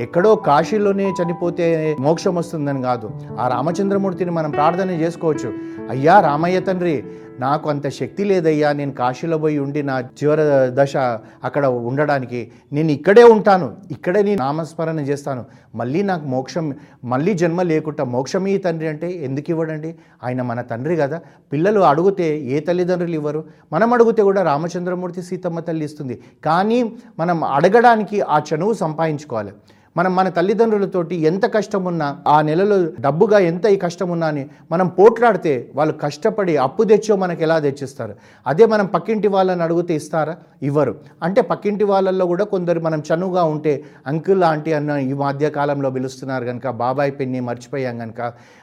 ఎక్కడో కాశీలోనే చనిపోతే మోక్షం వస్తుందని కాదు. ఆ రామచంద్రమూర్తిని మనం ప్రార్థన చేసుకోవచ్చు. అయ్యా రామయ్య తండ్రి నాకు అంత శక్తి లేదయ్యా. నేను కాశీలో పోయి ఉండి నా చివరి దశ అక్కడ ఉండడానికి. నేను ఇక్కడే ఉంటాను. ఇక్కడే నేను నామస్మరణ చేస్తాను. మళ్ళీ నాకు మోక్షం మళ్ళీ జన్మ లేకుండా మోక్షమే ఈ తండ్రి అంటే ఎందుకు ఇవ్వడండి? ఆయన మన తండ్రి కదా. పిల్లలు అడిగితే ఏ తల్లిదండ్రులు ఇవ్వరు? మనం అడిగితే కూడా రామచంద్రమూర్తి సీతమ్మ తల్లి ఇస్తుంది. కానీ మనం అడగడానికి ఆ చనువు సంపాదించుకోవాలి. మనం మన తల్లిదండ్రులతోటి ఎంత కష్టం ఉన్నా ఆ నెలలో డబ్బుగా ఎంత ఈ కష్టం ఉన్నా అని మనం పోట్లాడితే వాళ్ళు కష్టపడి అప్పు తెచ్చో మనకి ఎలా తెచ్చిస్తారు? అదే మనం పక్కింటి వాళ్ళని అడిగితే ఇస్తారా? ఇవ్వరు. అంటే పక్కింటి వాళ్ళల్లో కూడా కొందరు మనం చనువుగా ఉంటే అంకుల్ ఆంటీ అన్న ఈ మధ్యకాలంలో పిలుస్తున్నారు కనుక బాబాయ్ పెన్ని మర్చిపోయాం కనుక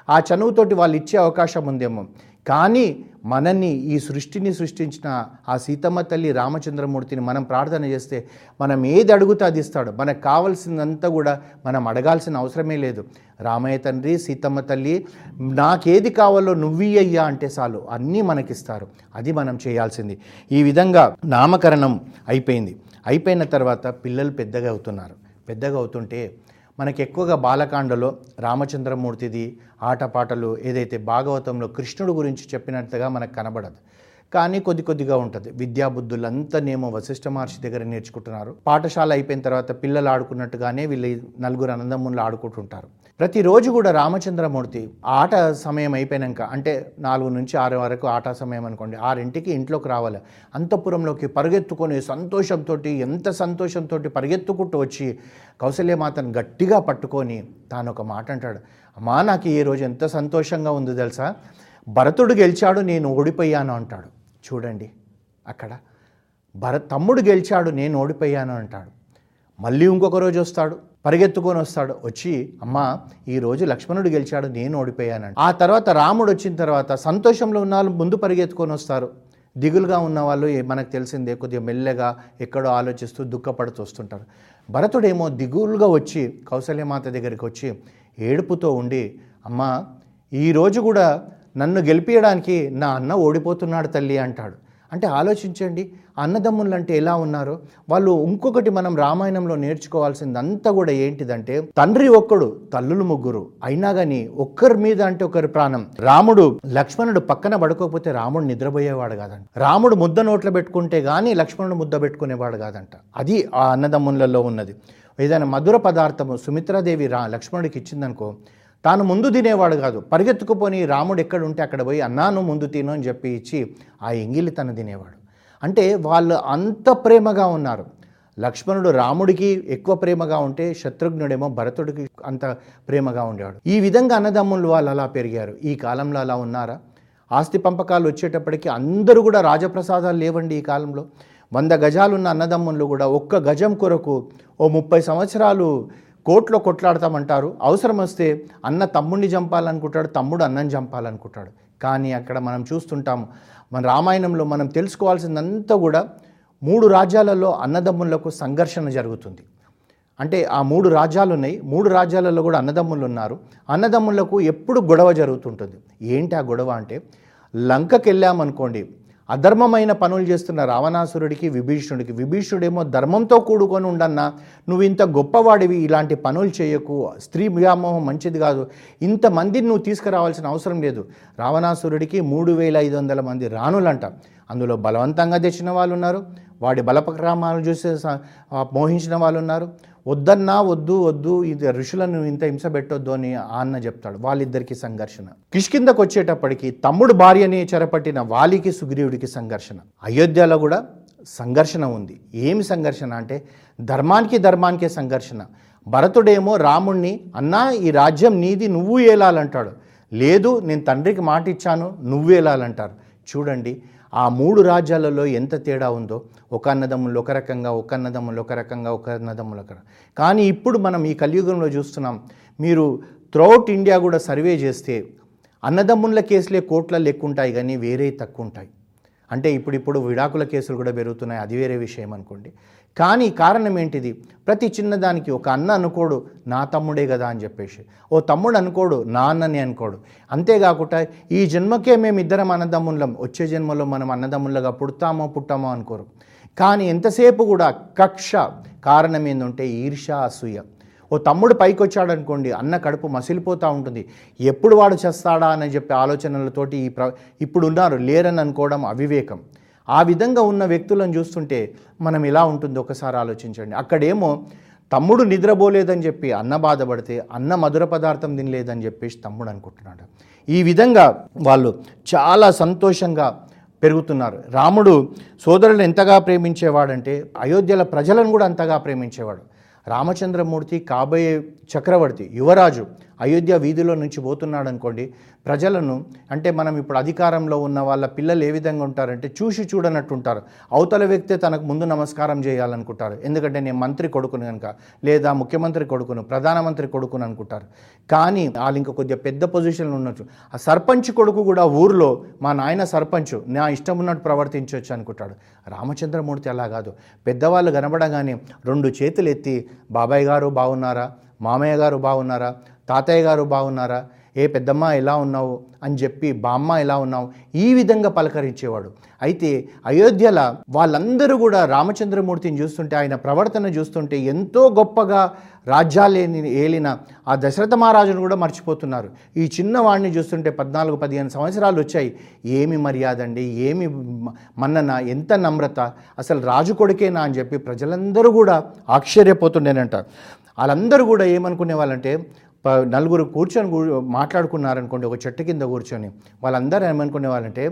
ఆ చనువుతోటి వాళ్ళు ఇచ్చే అవకాశం ఉందేమో. కానీ మనల్ని ఈ సృష్టిని సృష్టించిన ఆ సీతమ్మ తల్లి రామచంద్రమూర్తిని మనం ప్రార్థన చేస్తే మనం ఏది అడుగుతా అది ఇస్తాడు. మనకు కావాల్సిందంతా కూడా మనం అడగాల్సిన అవసరమే లేదు. రామయ్య తండ్రి సీతమ్మ తల్లి నాకేది కావాలో నువ్వయ్యా అంటే చాలు. అన్నీ మనకిస్తారు. అది మనం చేయాల్సింది. ఈ విధంగా నామకరణం అయిపోయింది. అయిపోయిన తర్వాత పిల్లలు పెద్దగా అవుతున్నారు. పెద్దగా అవుతుంటే మనకి ఎక్కువగా బాలకాండలో రామచంద్రమూర్తిది ఆటపాటలు ఏదైతే భాగవతంలో కృష్ణుడు గురించి చెప్పినట్టుగా మనకు కనబడదు. కానీ కొద్ది కొద్దిగా ఉంటుంది. విద్యాబుద్ధులంతానేమో వశిష్ఠ మహర్షి దగ్గర నేర్చుకుంటున్నారు. పాఠశాల అయిపోయిన తర్వాత పిల్లలు ఆడుకున్నట్టుగానే వీళ్ళు నలుగురు అనందములు ఆడుకుంటుంటారు. ప్రతిరోజు కూడా రామచంద్రమూర్తి ఆట సమయం అయిపోయినాక అంటే నాలుగు నుంచి ఆరు వరకు ఆట సమయం అనుకోండి ఆరింటికి ఇంట్లోకి రావాలి. అంతఃపురంలోకి పరిగెత్తుకొని సంతోషంతో ఎంత సంతోషంతో పరిగెత్తుకుంటూ వచ్చి కౌశల్యమాతను గట్టిగా పట్టుకొని తాను ఒక మాట అంటాడు. అమ్మా నాకు ఈ రోజు ఎంత సంతోషంగా ఉంది తెలుసా? భరతుడు గెలిచాడు నేను ఓడిపోయాను అంటాడు. చూడండి అక్కడ. భరత్ తమ్ముడు గెలిచాడు నేను ఓడిపోయాను అంటాడు. మళ్ళీ ఇంకొక రోజు వస్తాడు. పరిగెత్తుకొని వస్తాడు. వచ్చి అమ్మా ఈరోజు లక్ష్మణుడు గెలిచాడు నేను ఓడిపోయాను ఆ తర్వాత రాముడు వచ్చిన తర్వాత సంతోషంలో ఉన్న వాళ్ళు ముందు పరిగెత్తుకొని వస్తారు. దిగులుగా ఉన్న వాళ్ళు ఏ- మనకు తెలిసిందే కొద్దిగా మెల్లగా ఎక్కడో ఆలోచిస్తూ దుఃఖపడుతూ వస్తుంటారు. భరతుడేమో దిగులుగా వచ్చి కౌశల్యమాత దగ్గరికి వచ్చి ఏడుపుతో ఉండి అమ్మా ఈరోజు కూడా నన్ను గెలిపించడానికి నా అన్న ఓడిపోతున్నాడు తల్లి అంటాడు. అంటే ఆలోచించండి అన్నదమ్ములు అంటే ఎలా ఉన్నారో? వాళ్ళు ఇంకొకటి మనం రామాయణంలో నేర్చుకోవాల్సిందంతా కూడా ఏంటిదంటే తండ్రి ఒక్కడు తల్లులు ముగ్గురు అయినా కానీ ఒక్కరి మీద అంటే ఒకరి ప్రాణం. రాముడు లక్ష్మణుడు పక్కన పడుకోకపోతే రాముడు నిద్రపోయేవాడు కాదంట. రాముడు ముద్ద నోట్లో పెట్టుకుంటే కానీ లక్ష్మణుడు ముద్ద పెట్టుకునేవాడు కాదంట. అది ఆ అన్నదమ్ములలో ఉన్నది. ఏదైనా మధుర పదార్థము సుమిత్రాదేవి రా లక్ష్మణుడికి ఇచ్చిందనుకో తాను ముందు తినేవాడు కాదు. పరిగెత్తుకుపోని రాముడు ఎక్కడ ఉంటే అక్కడ పోయి అన్నాను ముందు తిను అని చెప్పి ఇచ్చి ఆ ఎంగిలి తను తినేవాడు. అంటే వాళ్ళు అంత ప్రేమగా ఉన్నారు. లక్ష్మణుడు రాముడికి ఎక్కువ ప్రేమగా ఉంటే శత్రుఘ్నుడేమో భరతుడికి అంత ప్రేమగా ఉండేవాడు. ఈ విధంగా అన్నదమ్ములు వాళ్ళు అలా పెరిగారు. ఈ కాలంలో అలా ఉన్నారా? ఆస్తి పంపకాలు వచ్చేటప్పటికి అందరూ కూడా రాజప్రసాదాలు లేవండి ఈ కాలంలో. వంద గజాలున్న అన్నదమ్ములు కూడా ఒక్క గజం కొరకు ఓ ముప్పై సంవత్సరాలు కోర్టులో కొట్లాడతామంటారు. అవసరం వస్తే అన్న తమ్ముడిని చంపాలనుకుంటాడు తమ్ముడు అన్నం చంపాలనుకుంటాడు. కానీ అక్కడ మనం చూస్తుంటాము మన రామాయణంలో మనం తెలుసుకోవాల్సిందంతా కూడా మూడు రాజ్యాలలో అన్నదమ్ములకు సంఘర్షణ జరుగుతుంది. అంటే ఆ మూడు రాజ్యాలు ఉన్నాయి మూడు రాజ్యాలలో కూడా అన్నదమ్ములు ఉన్నారు. అన్నదమ్ములకు ఎప్పుడు గొడవ జరుగుతుంటుంది. ఏంటి ఆ గొడవ అంటే లంకకి వెళ్ళామనుకోండి అధర్మమైన పనులు చేస్తున్న రావణాసురుడికి విభీషణుడికి. విభీషణుడేమో ధర్మంతో కూడుకొని ఉండన్నా నువ్వు ఇంత గొప్పవాడివి ఇలాంటి పనులు చేయకు. స్త్రీ వ్యామోహం మంచిది కాదు. ఇంతమందిని నువ్వు తీసుకురావాల్సిన అవసరం లేదు. రావణాసురుడికి మూడు వేల ఐదు వందల మంది రాణులంట. అందులో బలవంతంగా తెచ్చిన వాళ్ళు ఉన్నారు వాడి బలపక్రమాలు చూసి మోహించిన వాళ్ళు ఉన్నారు వద్దన్నా వద్దు వద్దు ఇది ఋషులను ఇంత హింస పెట్టొద్దు అని అన్న చెప్తాడు. వాళ్ళిద్దరికి సంఘర్షణ. కిష్కిందకు వచ్చేటప్పటికి తమ్ముడు భార్యని చెరపట్టిన వాలికి సుగ్రీవుడికి సంఘర్షణ. అయోధ్యలో కూడా సంఘర్షణ ఉంది. ఏమి సంఘర్షణ అంటే ధర్మానికి ధర్మానికే సంఘర్షణ. భరతుడేమో రాముణ్ణి అన్నా ఈ రాజ్యం నీది నువ్వు ఏలాలంటాడు. లేదు నేను తండ్రికి మాట ఇచ్చాను నువ్వు ఏలాలంటారు. చూడండి ఆ మూడు రాజ్యాలలో ఎంత తేడా ఉందో ఒక అన్నదమ్ములు ఒక రకంగా ఒక అన్నదమ్ములు ఒక రకంగా ఒక అన్నదమ్ములు ఒక రకంగా. కానీ ఇప్పుడు మనం ఈ కలియుగంలో చూస్తున్నాం మీరు త్రౌట్ ఇండియా కూడా సర్వే చేస్తే అన్నదమ్ముల కేసులే కోట్లలో ఎక్కువ ఉంటాయి కానీ వేరే తక్కువ ఉంటాయి అంటే ఇప్పుడు ఇప్పుడు విడాకుల కేసులు కూడా పెరుగుతున్నాయి అది వేరే విషయం అనుకోండి. కానీ కారణం ఏంటిది? ప్రతి చిన్నదానికి ఒక అన్న అనుకోడు నా తమ్ముడే కదా అని చెప్పేసి. ఓ తమ్ముడు అనుకోడు నా అన్నని అనుకోడు. అంతేకాకుండా ఈ జన్మకే మేము ఇద్దరం అన్నదమ్ములం వచ్చే జన్మలో మనం అన్నదమ్ములుగా పుడతామో పుట్టామో అనుకోరు. కానీ ఎంతసేపు కూడా కక్ష కారణం ఏంటంటే ఈర్ష అసూయ. ఓ తమ్ముడు పైకి వచ్చాడు అనుకోండి అన్న కడుపు మసిలిపోతూ ఉంటుంది. ఎప్పుడు వాడు చేస్తాడా అని చెప్పే ఆలోచనలతోటి ఈ ప్ర ఇప్పుడు ఉన్నారు లేరని అనుకోవడం అవివేకం. ఆ విధంగా ఉన్న వ్యక్తులను చూస్తుంటే మనం ఎలా ఉంటుంది ఒకసారి ఆలోచించండి. అక్కడేమో తమ్ముడు నిద్రపోలేదని చెప్పి అన్న బాధపడితే అన్న మధుర పదార్థం తినలేదని చెప్పేసి తమ్ముడు అనుకుంటున్నాడు. ఈ విధంగా వాళ్ళు చాలా సంతోషంగా పెరుగుతున్నారు. రాముడు సోదరులను ఎంతగా ప్రేమించేవాడంటే అయోధ్యల ప్రజలను కూడా అంతగా ప్రేమించేవాడు. రామచంద్రమూర్తి కాబోయే చక్రవర్తి యువరాజు అయోధ్య వీధిలో నుంచి పోతున్నాడు అనుకోండి ప్రజలను అంటే మనం ఇప్పుడు అధికారంలో ఉన్న వాళ్ళ పిల్లలు ఏ విధంగా ఉంటారంటే చూసి చూడనట్టు ఉంటారు అవతల వ్యక్తే తనకు ముందు నమస్కారం చేయాలనుకుంటారు. ఎందుకంటే నేను మంత్రి కొడుకును కనుక లేదా ముఖ్యమంత్రి కొడుకును ప్రధానమంత్రి కొడుకును అనుకుంటారు. కానీ వాళ్ళు ఇంకా కొద్దిగా పెద్ద పొజిషన్లో ఉండొచ్చు. ఆ సర్పంచ్ కొడుకు కూడా ఊర్లో మా నాయన సర్పంచ్ నా ఇష్టం ఉన్నట్టు ప్రవర్తించవచ్చు అనుకుంటాడు. రామచంద్రమూర్తి అలా కాదు. పెద్దవాళ్ళు కనబడగానే రెండు చేతులు ఎత్తి బాబాయ్ గారు బాగున్నారా? మామయ్య గారు బాగున్నారా? తాతయ్య గారు బాగున్నారా? ఏ పెద్దమ్మ ఎలా ఉన్నావు? అని చెప్పి బామ్మ ఎలా ఉన్నావు? ఈ విధంగా పలకరించేవాడు. అయితే అయోధ్యల వాళ్ళందరూ కూడా రామచంద్రమూర్తిని చూస్తుంటే ఆయన ప్రవర్తన చూస్తుంటే ఎంతో గొప్పగా రాజ్యాలేని ఏలిన ఆ దశరథ మహారాజును కూడా మర్చిపోతున్నారు. ఈ చిన్నవాడిని చూస్తుంటే పద్నాలుగు పదిహేను సంవత్సరాలు వచ్చాయి. ఏమి మర్యాద అండి? ఏమి మన్నన? ఎంత నమ్రత? అసలు రాజు కొడుకేనా? అని చెప్పి ప్రజలందరూ కూడా ఆశ్చర్యపోతుండేనంట. వాళ్ళందరూ కూడా ఏమనుకునే వాళ్ళంటే నలుగురు కూర్చొని మాట్లాడుకున్నారనుకోండి ఒక చెట్టు కింద కూర్చొని వాళ్ళందరూ ఏమనుకునే వాళ్ళంటే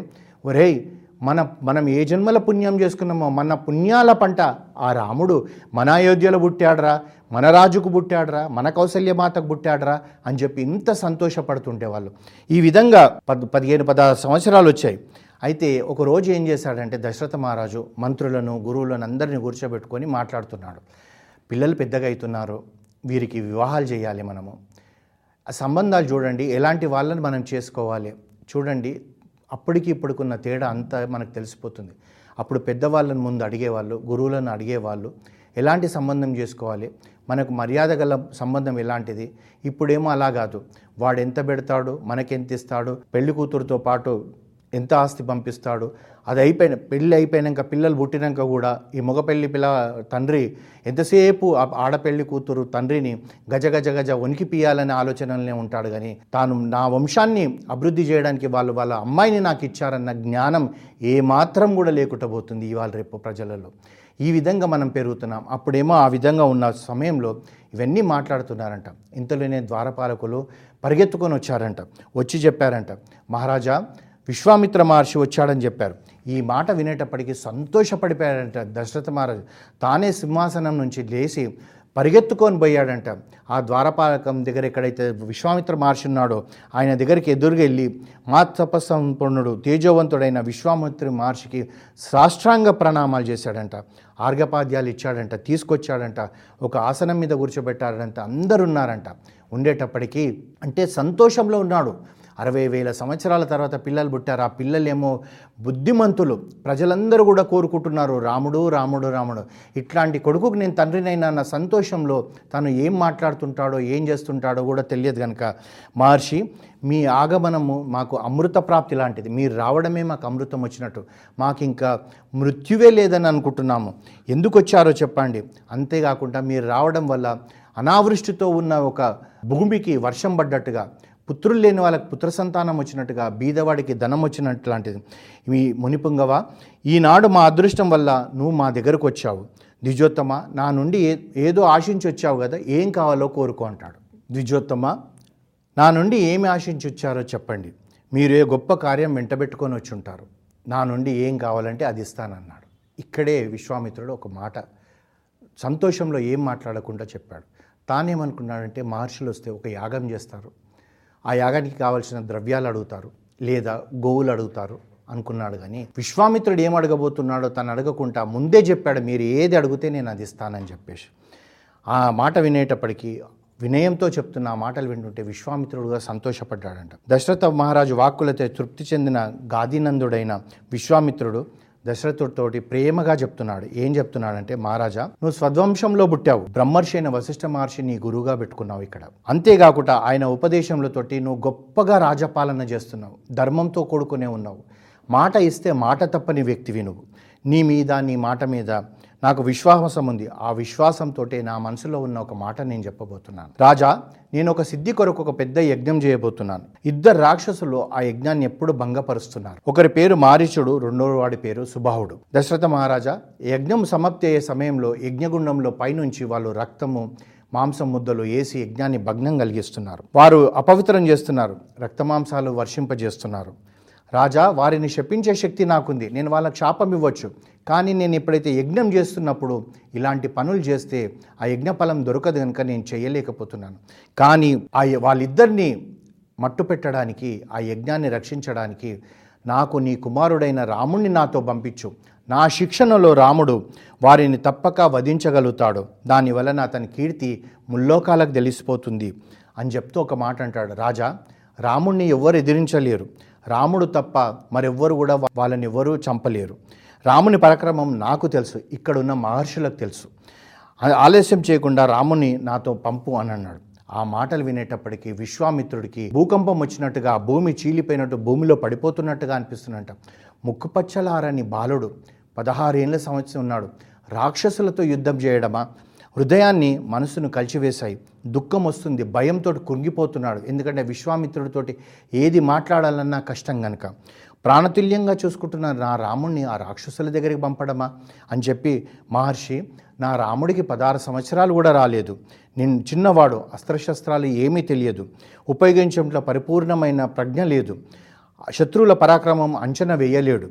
ఒరేయ్ మన మనం ఏ జన్మల పుణ్యం చేసుకున్నామో మన పుణ్యాల పంట ఆ రాముడు మన అయోధ్యలో పుట్టాడరా మన రాజుకు పుట్టాడరా మన కౌసల్యమాతకు పుట్టాడరా అని చెప్పి ఇంత సంతోషపడుతుంటే వాళ్ళు. ఈ విధంగా పద్ పదిహేను పదహారు సంవత్సరాలు వచ్చాయి. అయితే ఒక రోజు ఏం చేశాడంటే దశరథ మహారాజు మంత్రులను గురువులను అందరినీ కూర్చోబెట్టుకొని మాట్లాడుతున్నాడు. పిల్లలు పెద్దగా అవుతున్నారు వీరికి వివాహాలు చేయాలి మనము. ఆ సంబంధాలు చూడండి ఎలాంటి వాళ్ళని మనం చేసుకోవాలి? చూడండి అప్పటికి ఇప్పటికున్న తేడా అంతా మనకు తెలిసిపోతుంది. అప్పుడు పెద్దవాళ్ళని ముందు అడిగేవాళ్ళు గురువులను అడిగేవాళ్ళు ఎలాంటి సంబంధం చేసుకోవాలి? మనకు మర్యాద గల సంబంధం ఎలాంటిది? ఇప్పుడేమో అలా కాదు. వాడు ఎంత పెడతాడు? మనకెంత ఇస్తాడు పెళ్ళి కూతురుతో పాటు ఎంత ఆస్తి పంపిస్తాడు? అది అయిపోయిన పెళ్ళి అయిపోయినాక పిల్లలు పుట్టినాక కూడా ఈ మగ పెళ్ళి పిల్ల తండ్రి ఎంతసేపు ఆడపెళ్ళి కూతురు తండ్రిని గజ గజ గజ వణికి పియాలనే ఆలోచనలనే ఉంటాడు కానీ తాను నా వంశాన్ని అభివృద్ధి చేయడానికి వాళ్ళు వాళ్ళ అమ్మాయిని నాకు ఇచ్చారన్న జ్ఞానం ఏమాత్రం కూడా లేకుండా పోతుంది ఇవాళ రేపు ప్రజలలో. ఈ విధంగా మనం పెరుగుతున్నాం. అప్పుడేమో ఆ విధంగా ఉన్న సమయంలో ఇవన్నీ మాట్లాడుతున్నారంట. ఇంతలోనే ద్వారపాలకులు పరిగెత్తుకొని వచ్చారంట. వచ్చి చెప్పారంట మహారాజా విశ్వామిత్ర మహర్షి వచ్చాడని చెప్పారు. ఈ మాట వినేటప్పటికీ సంతోషపడిపోయాడంట దశరథ మహారాజు. తానే సింహాసనం నుంచి లేచి పరిగెత్తుకొని పోయాడంట. ఆ ద్వారపాలకం దగ్గర ఎక్కడైతే విశ్వామిత్ర మహర్షి ఉన్నాడో ఆయన దగ్గరికి ఎదురుగా వెళ్ళి మా తపస్సంపన్నుడు తేజోవంతుడైన విశ్వామిత్రి మహర్షికి సాష్టాంగ ప్రణామాలు చేశాడంట. ఆర్ఘపాద్యాలు ఇచ్చాడంట తీసుకొచ్చాడంట ఒక ఆసనం మీద కూర్చోబెట్టాడంట అందరు ఉన్నారంట ఉండేటప్పటికీ అంటే సంతోషంలో ఉన్నాడు. అరవై వేల సంవత్సరాల తర్వాత పిల్లలు పుట్టారు. ఆ పిల్లలేమో బుద్ధిమంతులు. ప్రజలందరూ కూడా కోరుకుంటున్నారు రాముడు రాముడు రాముడు. ఇట్లాంటి కొడుకుకు నేను తండ్రినైనా నా సంతోషంలో తను ఏం మాట్లాడుతుంటాడో ఏం చేస్తుంటాడో కూడా తెలియదు కనుక మహర్షి మీ ఆగమనము మాకు అమృత ప్రాప్తి లాంటిది. మీరు రావడమే మాకు అమృతం వచ్చినట్టు. మాకు ఇంకా మృత్యువే లేదని అనుకుంటున్నాము. ఎందుకు వచ్చారో చెప్పండి. అంతేకాకుండా మీరు రావడం వల్ల అనావృష్టితో ఉన్న ఒక భూమికి వర్షం పడ్డట్టుగా పుత్రులు లేని వాళ్ళకి పుత్ర సంతానం వచ్చినట్టుగా బీదవాడికి ధనం వచ్చినట్టు లాంటిది మీ మునిపుంగవ ఈనాడు మా అదృష్టం వల్ల నువ్వు మా దగ్గరకు వచ్చావు. ద్విజోత్తమ నా నుండి ఏ ఏదో ఆశించి వచ్చావు కదా ఏం కావాలో కోరుకో అంటాడు. ద్విజోత్తమ నా నుండి ఏమి ఆశించి వచ్చారో చెప్పండి. మీరు ఏ గొప్ప కార్యం వెంటబెట్టుకొని వచ్చి ఉంటారు నా నుండి ఏం కావాలంటే అది ఇస్తానన్నాడు. ఇక్కడే విశ్వామిత్రుడు ఒక మాట సంతోషంలో ఏం మాట్లాడకుండా చెప్పాడు. తానేమనుకున్నాడంటే మహర్షులు వస్తే ఒక యాగం చేస్తారు. ఆ యాగానికి కావలసిన ద్రవ్యాలు అడుగుతారు లేదా గోవులు అడుగుతారు అనుకున్నాడు కానీ విశ్వామిత్రుడు ఏం అడగబోతున్నాడో తను అడగకుండా ముందే చెప్పాడు మీరు ఏది అడిగితే నేను అది ఇస్తానని చెప్పేసి. ఆ మాట వినేటప్పటికీ వినయంతో చెప్తున్న ఆ మాటలు వింటుంటే విశ్వామిత్రుడుగా సంతోషపడ్డాడంట. దశరథ మహారాజు వాక్కులతో తృప్తి చెందిన గాదినందుడైన విశ్వామిత్రుడు దశరథుడితోటి ప్రేమగా చెప్తున్నాడు. ఏం చెప్తున్నాడంటే మహారాజా నువ్వు స్వద్వంశంలో పుట్టావు. బ్రహ్మర్షి అయిన వశిష్ఠ మహర్షి నీ గురువుగా పెట్టుకున్నావు ఇక్కడ. అంతేకాకుండా ఆయన ఉపదేశంలతోటి నువ్వు గొప్పగా రాజపాలన చేస్తున్నావు. ధర్మంతో కూడుకునే ఉన్నావు. మాట ఇస్తే మాట తప్పని వ్యక్తివి నువ్వు. నీ మీద నీ మాట మీద నాకు విశ్వాసం ఉంది. ఆ విశ్వాసంతో నా మనసులో ఉన్న ఒక మాట నేను చెప్పబోతున్నాను. రాజా నేను ఒక సిద్ధి కొరకు ఒక పెద్ద యజ్ఞం చేయబోతున్నాను. ఇద్దరు రాక్షసులు ఆ యజ్ఞాన్ని ఎప్పుడు భంగపరుస్తున్నారు? ఒకరి పేరు మారీచుడు రెండో వాడి పేరు సుబాహుడు. దశరథ మహారాజా యజ్ఞం సమాప్తి అయ్యే సమయంలో యజ్ఞగుండంలో పైనుంచి వాళ్ళు రక్తము మాంసం ముద్దలు వేసి యజ్ఞాన్ని భగ్నం కలిగిస్తున్నారు. వారు అపవిత్రం చేస్తున్నారు. రక్తమాంసాలు వర్షింపజేస్తున్నారు. రాజా వారిని శపించే శక్తి నాకుంది. నేను వాళ్ళకి శాపం ఇవ్వచ్చు. కానీ నేను ఎప్పుడైతే యజ్ఞం చేస్తున్నప్పుడు ఇలాంటి పనులు చేస్తే ఆ యజ్ఞ ఫలం దొరకదు కనుక నేను చేయలేకపోతున్నాను. కానీ ఆ వాళ్ళిద్దరినీ మట్టు పెట్టడానికి ఆ యజ్ఞాన్ని రక్షించడానికి నాకు నీ కుమారుడైన రాముణ్ణి నాతో పంపించు. నా శిక్షణలో రాముడు వారిని తప్పక వధించగలుగుతాడు. దానివలన అతని కీర్తి ముల్లోకాలకు తెలిసిపోతుంది అని చెప్తూ ఒక మాట అంటాడు. రాజా రాముణ్ణి ఎవ్వరు ఎదిరించలేరు. రాముడు తప్ప మరెవ్వరు కూడా వాళ్ళని ఎవ్వరూ చంపలేరు. రాముని పరాక్రమం నాకు తెలుసు ఇక్కడున్న మహర్షులకు తెలుసు. ఆలస్యం చేయకుండా రాముని నాతో పంపు అని అన్నాడు. ఆ మాటలు వినేటప్పటికీ విశ్వామిత్రుడికి భూకంపం వచ్చినట్టుగా భూమి చీలిపోయినట్టు భూమిలో పడిపోతున్నట్టుగా అనిపిస్తున్నట్ట ముక్కుపచ్చలారని బాలుడు పదహారేళ్ళ సంవత్సరం ఉన్నాడు. రాక్షసులతో యుద్ధం చేయడమా? హృదయాన్ని మనసును కలిచివేశాయి. దుఃఖం వస్తుంది భయంతో కుంగిపోతున్నాడు. ఎందుకంటే విశ్వామిత్రుడితోటి ఏది మాట్లాడాలన్నా కష్టం గనక. ప్రాణతుల్యంగా చూసుకుంటున్న నా రాముణ్ణి ఆ రాక్షసుల దగ్గరికి పంపడమా? అని చెప్పి మహర్షి నా రాముడికి పదహారు సంవత్సరాలు కూడా రాలేదు. నేను చిన్నవాడు అస్త్రశస్త్రాలు ఏమీ తెలియదు. ఉపయోగించడంలో పరిపూర్ణమైన ప్రజ్ఞ లేదు. శత్రువుల పరాక్రమం అంచనా వేయలేడు.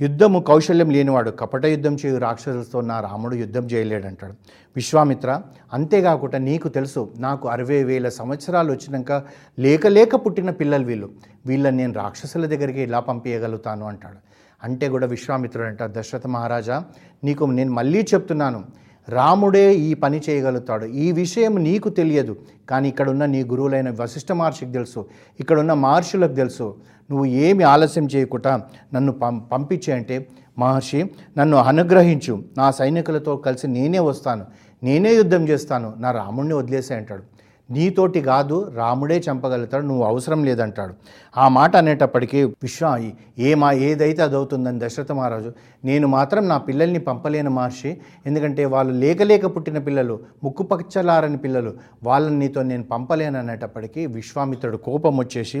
యుద్ధము కౌశల్యం లేనివాడు కపట యుద్ధం చేయు రాక్షసులతో నా రాముడు యుద్ధం చేయలేడంటాడు. విశ్వామిత్ర అంతేకాకుండా నీకు తెలుసు నాకు అరవై వేల సంవత్సరాలు వచ్చినాక లేక లేక పుట్టిన పిల్లలు వీళ్ళు. వీళ్ళని నేను రాక్షసుల దగ్గరికి ఇలా పంపించగలుగుతాను అంటాడు. అంటే కూడా విశ్వామిత్రుడు అంటాడు దశరథ మహారాజా నీకు నేను మళ్ళీ చెప్తున్నాను రాముడే ఈ పని చేయగలుగుతాడు. ఈ విషయం నీకు తెలియదు కానీ ఇక్కడున్న నీ గురువులైన వశిష్ఠ మహర్షికి తెలుసు ఇక్కడున్న మహర్షులకు తెలుసు. నువ్వు ఏమి ఆలస్యం చేయకుండా నన్ను పం పంపించేయంటే మహర్షి నన్ను అనుగ్రహించు. నా సైనికులతో కలిసి నేనే వస్తాను నేనే యుద్ధం చేస్తాను నా రాముణ్ణి వదిలేసే అంటాడు. నీతోటి కాదు రాముడే చంపగలుగుతాడు నువ్వు అవసరం లేదంటాడు. ఆ మాట అనేటప్పటికీ విశ్వ ఏమా ఏదైతే అది అవుతుందని దశరథ మహారాజు నేను మాత్రం నా పిల్లల్ని పంపలేను మహర్షి. ఎందుకంటే వాళ్ళు లేకలేక పుట్టిన పిల్లలు ముక్కు పచ్చలారని పిల్లలు వాళ్ళని నీతో నేను పంపలేను అనేటప్పటికీ విశ్వామిత్రుడు కోపం వచ్చేసి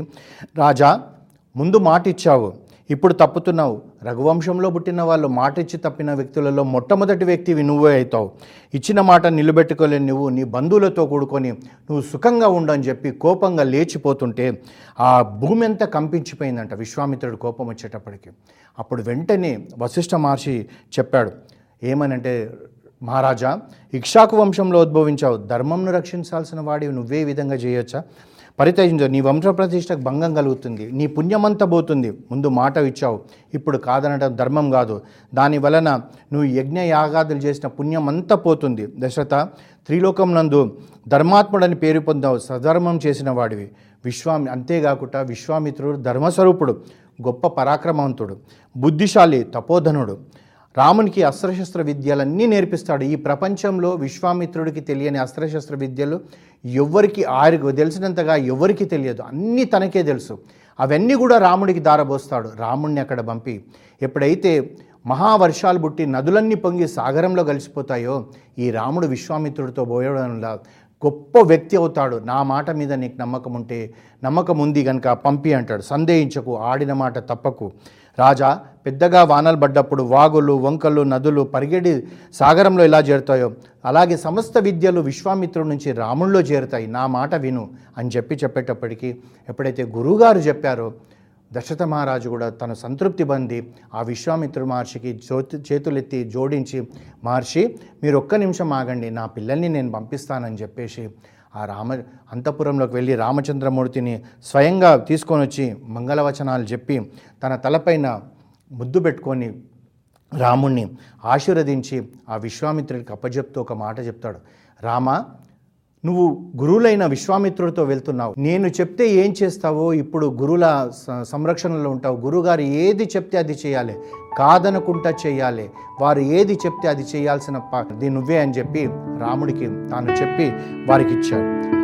రాజా ముందు మాట ఇచ్చావు ఇప్పుడు తప్పుతున్నావు. రఘువంశంలో పుట్టిన వాళ్ళు మాట ఇచ్చి తప్పిన వ్యక్తులలో మొట్టమొదటి వ్యక్తివి నువ్వే అవుతావు. ఇచ్చిన మాట నిలబెట్టుకోలేని నువ్వు నీ బంధువులతో కూడుకొని నువ్వు సుఖంగా ఉండని చెప్పి కోపంగా లేచిపోతుంటే ఆ భూమి అంతా కంపించిపోయిందంట విశ్వామిత్రుడు కోపం వచ్చేటప్పటికి. అప్పుడు వెంటనే వశిష్ఠ మహర్షి చెప్పాడు ఏమనంటే మహారాజా ఇక్షాకు వంశంలో ఉద్భవించావు. ధర్మంను రక్షించాల్సిన వాడివి నువ్వే విధంగా చేయొచ్చా? పరిత్యజించు. నీ వంశ ప్రతిష్టకు భంగం కలుగుతుంది. నీ పుణ్యమంతా పోతుంది. ముందు మాట ఇచ్చావు. ఇప్పుడు కాదనడం ధర్మం కాదు. దాని వలన నువ్వు యజ్ఞ యాగాదులు చేసిన పుణ్యం అంతా పోతుంది. దశరథ త్రిలోకం నందు ధర్మాత్ముడని పేరు పొందావు. సధర్మం చేసిన వాడివి. విశ్వామి అంతేకాకుండా విశ్వామిత్రుడు ధర్మస్వరూపుడు. గొప్ప పరాక్రమవంతుడు. బుద్ధిశాలి తపోధనుడు. రామునికి అస్త్రశస్త్ర విద్యలన్నీ నేర్పిస్తాడు. ఈ ప్రపంచంలో విశ్వామిత్రుడికి తెలియని అస్త్రశస్త్ర విద్యలు ఎవ్వరికి ఆయనకు తెలిసినంతగా ఎవరికి తెలియదు. అన్నీ తనకే తెలుసు. అవన్నీ కూడా రాముడికి దారబోస్తాడు. రాముడిని అక్కడ పంపి ఎప్పుడైతే మహావర్షాలు పుట్టి నదులన్నీ పొంగి సాగరంలో కలిసిపోతాయో ఈ రాముడు విశ్వామిత్రుడితో పోయడంలా గొప్ప వ్యక్తి అవుతాడు. నా మాట మీద నీకు నమ్మకం ఉంటే నమ్మకం ఉంది కనుక పంపి అంటాడు. సందేహించకు ఆడిన మాట తప్పకు. రాజా పెద్దగా వానలు పడ్డప్పుడు వాగులు వంకలు నదులు పరిగెడి సాగరంలో ఎలా చేరుతాయో అలాగే సమస్త విద్యలు విశ్వామిత్రుడి నుంచి రాముల్లో చేరుతాయి. నా మాట విను అని చెప్పి చెప్పేటప్పటికీ ఎప్పుడైతే గురువుగారు చెప్పారో దశరథ మహారాజు కూడా తన సంతృప్తి పొంది ఆ విశ్వామిత్రుడు మహర్షికి జ్యోతి చేతులెత్తి జోడించి మహర్షి మీరు ఒక్క నిమిషం ఆగండి నా పిల్లల్ని నేను పంపిస్తానని చెప్పేసి ఆ రామ అంతఃపురంలోకి వెళ్ళి రామచంద్రమూర్తిని స్వయంగా తీసుకొని వచ్చి మంగళవచనాలు చెప్పి తన తలపైన ముద్దు పెట్టుకొని రాముణ్ణి ఆశీర్వదించి ఆ విశ్వామిత్రుడికి అప్పచెప్తూ ఒక మాట చెప్తాడు. రామ నువ్వు గురువులైన విశ్వామిత్రుడితో వెళ్తున్నావు. నేను చెప్తే ఏం చేస్తావో ఇప్పుడు గురువుల సంరక్షణలో ఉంటావు. గురువుగారు ఏది చెప్తే అది చేయాలి. కాదనుకుంటా చేయాలి. వారు ఏది చెప్తే అది చేయాల్సిన ప- నువ్వే అని చెప్పి రాముడికి తాను చెప్పి వారికి ఇచ్చాడు.